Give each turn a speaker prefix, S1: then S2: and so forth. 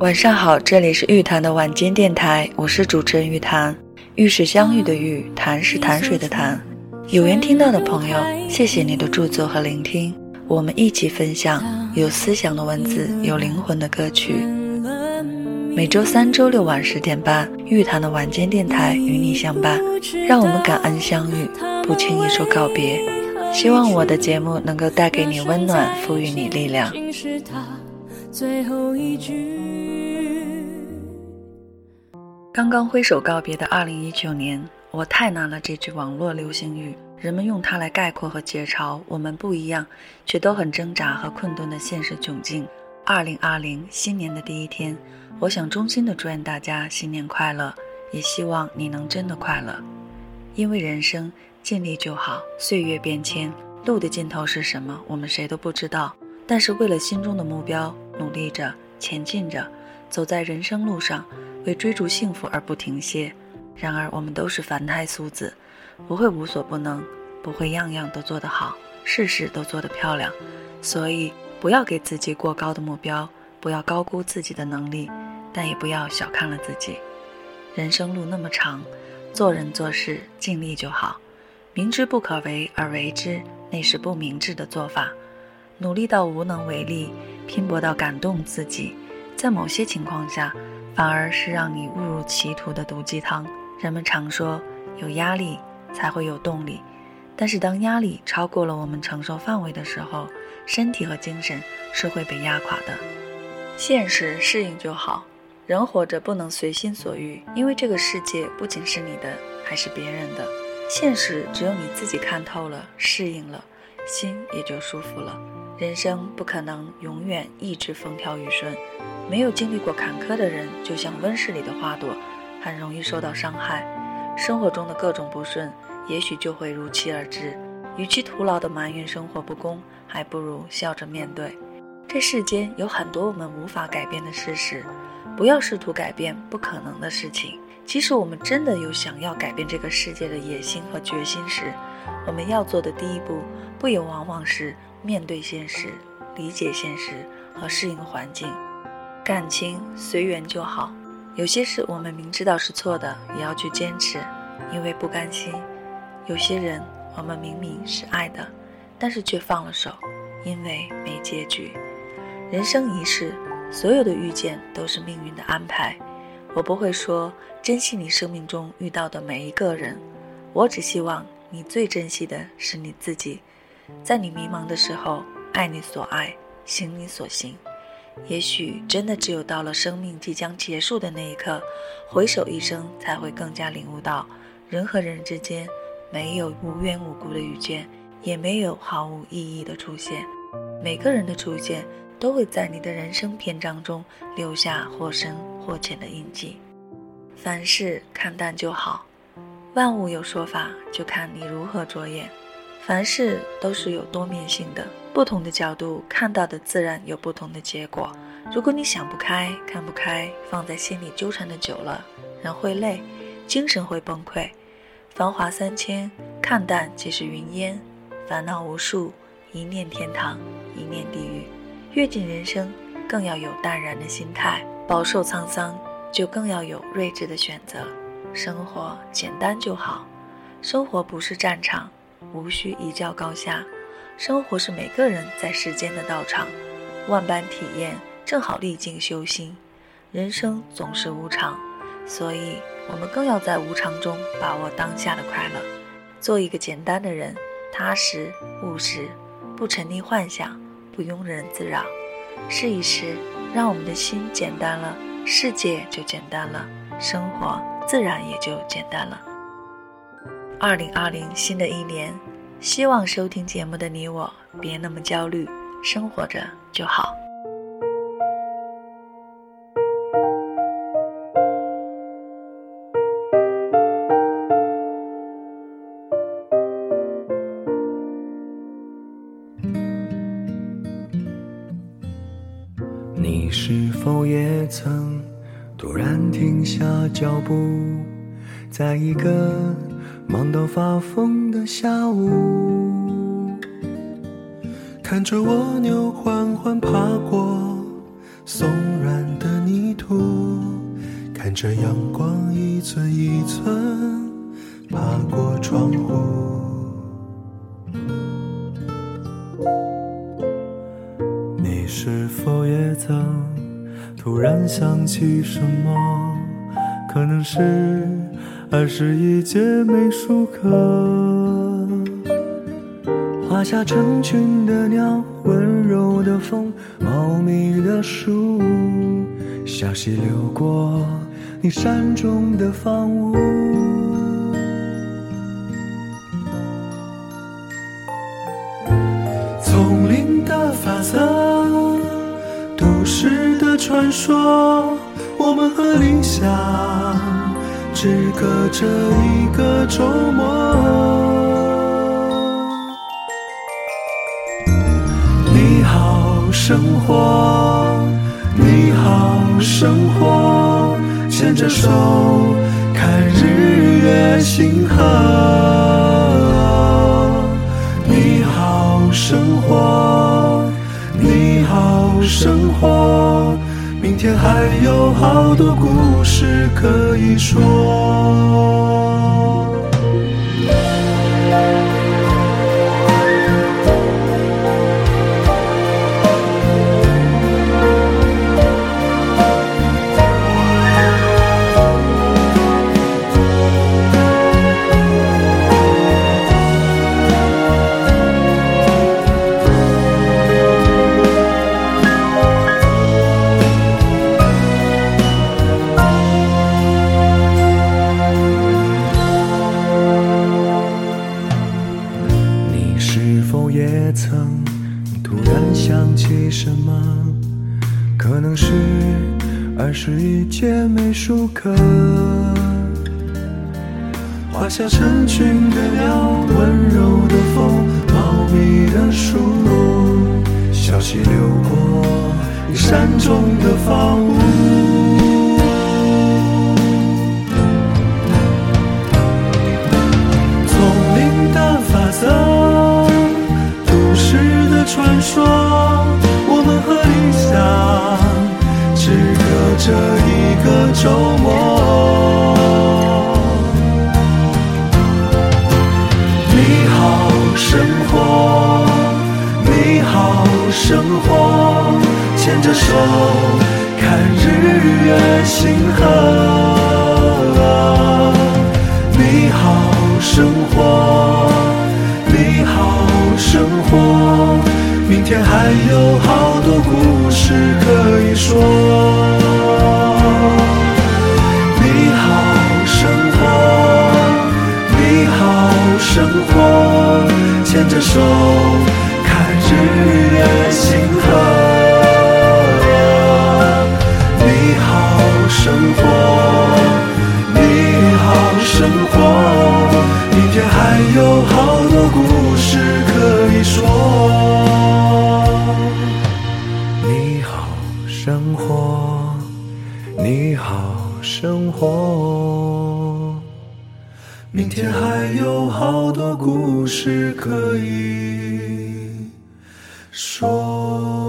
S1: 晚上好，这里是玉潭的晚间电台，我是主持人玉潭。玉是相遇的玉，潭是潭水的潭。有缘听到的朋友，谢谢你的驻足和聆听，我们一起分享有思想的文字，有灵魂的歌曲。每周三、周六晚十点半，玉潭的晚间电台与你相伴，让我们感恩相遇，不轻易说告别。希望我的节目能够带给你温暖，赋予你力量。刚刚挥手告别的二零一九年，我太难了。这句网络流行语，人们用它来概括和解嘲我们不一样，却都很挣扎和困顿的现实窘境。二零二零新年的第一天，我想衷心的祝愿大家新年快乐，也希望你能真的快乐，因为人生。尽力就好。岁月变迁，路的尽头是什么？我们谁都不知道。但是为了心中的目标，努力着，前进着，走在人生路上，为追逐幸福而不停歇。然而，我们都是凡胎俗子，不会无所不能，不会样样都做得好，事事都做得漂亮。所以，不要给自己过高的目标，不要高估自己的能力，但也不要小看了自己。人生路那么长，做人做事尽力就好。明知不可为而为之，那是不明智的做法。努力到无能为力，拼搏到感动自己，在某些情况下，反而是让你误入歧途的毒鸡汤。人们常说，有压力才会有动力，但是当压力超过了我们承受范围的时候，身体和精神是会被压垮的。现实适应就好，人活着不能随心所欲，因为这个世界不仅是你的，还是别人的。现实只有你自己看透了、适应了，心也就舒服了。人生不可能永远一直风调雨顺，没有经历过坎坷的人，就像温室里的花朵，很容易受到伤害。生活中的各种不顺，也许就会如期而至。与其徒劳的埋怨生活不公，还不如笑着面对。这世间有很多我们无法改变的事实，不要试图改变不可能的事情。即使我们真的有想要改变这个世界的野心和决心时，我们要做的第一步，不也往往是面对现实、理解现实和适应环境？感情随缘就好，有些事我们明知道是错的，也要去坚持，因为不甘心；有些人我们明明是爱的，但是却放了手，因为没结局。人生一世，所有的遇见都是命运的安排。我不会说珍惜你生命中遇到的每一个人，我只希望你最珍惜的是你自己。在你迷茫的时候，爱你所爱，行你所行。也许真的只有到了生命即将结束的那一刻，回首一生，才会更加领悟到，人和人之间没有无缘无故的遇见，也没有毫无意义的出现。每个人的出现。都会在你的人生篇章中留下或深或浅的印记。凡事看淡就好，万物有说法，就看你如何着眼。凡事都是有多面性的，不同的角度看到的自然有不同的结果。如果你想不开、看不开，放在心里纠缠的久了，人会累，精神会崩溃。繁华三千，看淡即是云烟；烦恼无数，一念天堂，一念地狱。阅尽人生，更要有淡然的心态；饱受沧桑，就更要有睿智的选择。生活简单就好，生活不是战场，无需一较高下。生活是每个人在世间的道场，万般体验正好历尽修心。人生总是无常，所以我们更要在无常中把握当下的快乐，做一个简单的人，踏实务实，不沉溺幻想。不庸人自扰，试一试，让我们的心简单了，世界就简单了，生活自然也就简单了。二零二零新的一年，希望收听节目的你我别那么焦虑，生活着就好。
S2: 你是否也曾停下脚步，在一个忙到发疯的下午，看着蜗牛缓缓爬过松软的泥土看着阳光一寸一寸爬过窗户。你是否也曾突然想起什么？可能是二十一节美术课，画下成群的鸟，温柔的风，茂密的树，小溪流过你山中的房屋。丛林的法则，都市的传说，我们和理想只隔着一个周末。你好，生活，你好，生活，牵着手看日月星河。你好，生活，你好，生活，明天还有好多故事可以说。什么？可能是二十一节美术课，画下成群的鸟，温柔的风，茂密的树，小溪流过山中的房好，生活，牵着手看日月星河。你好，生活，你好，生活，明天还有好多故事可以说。生活，明天还有好多故事可以说。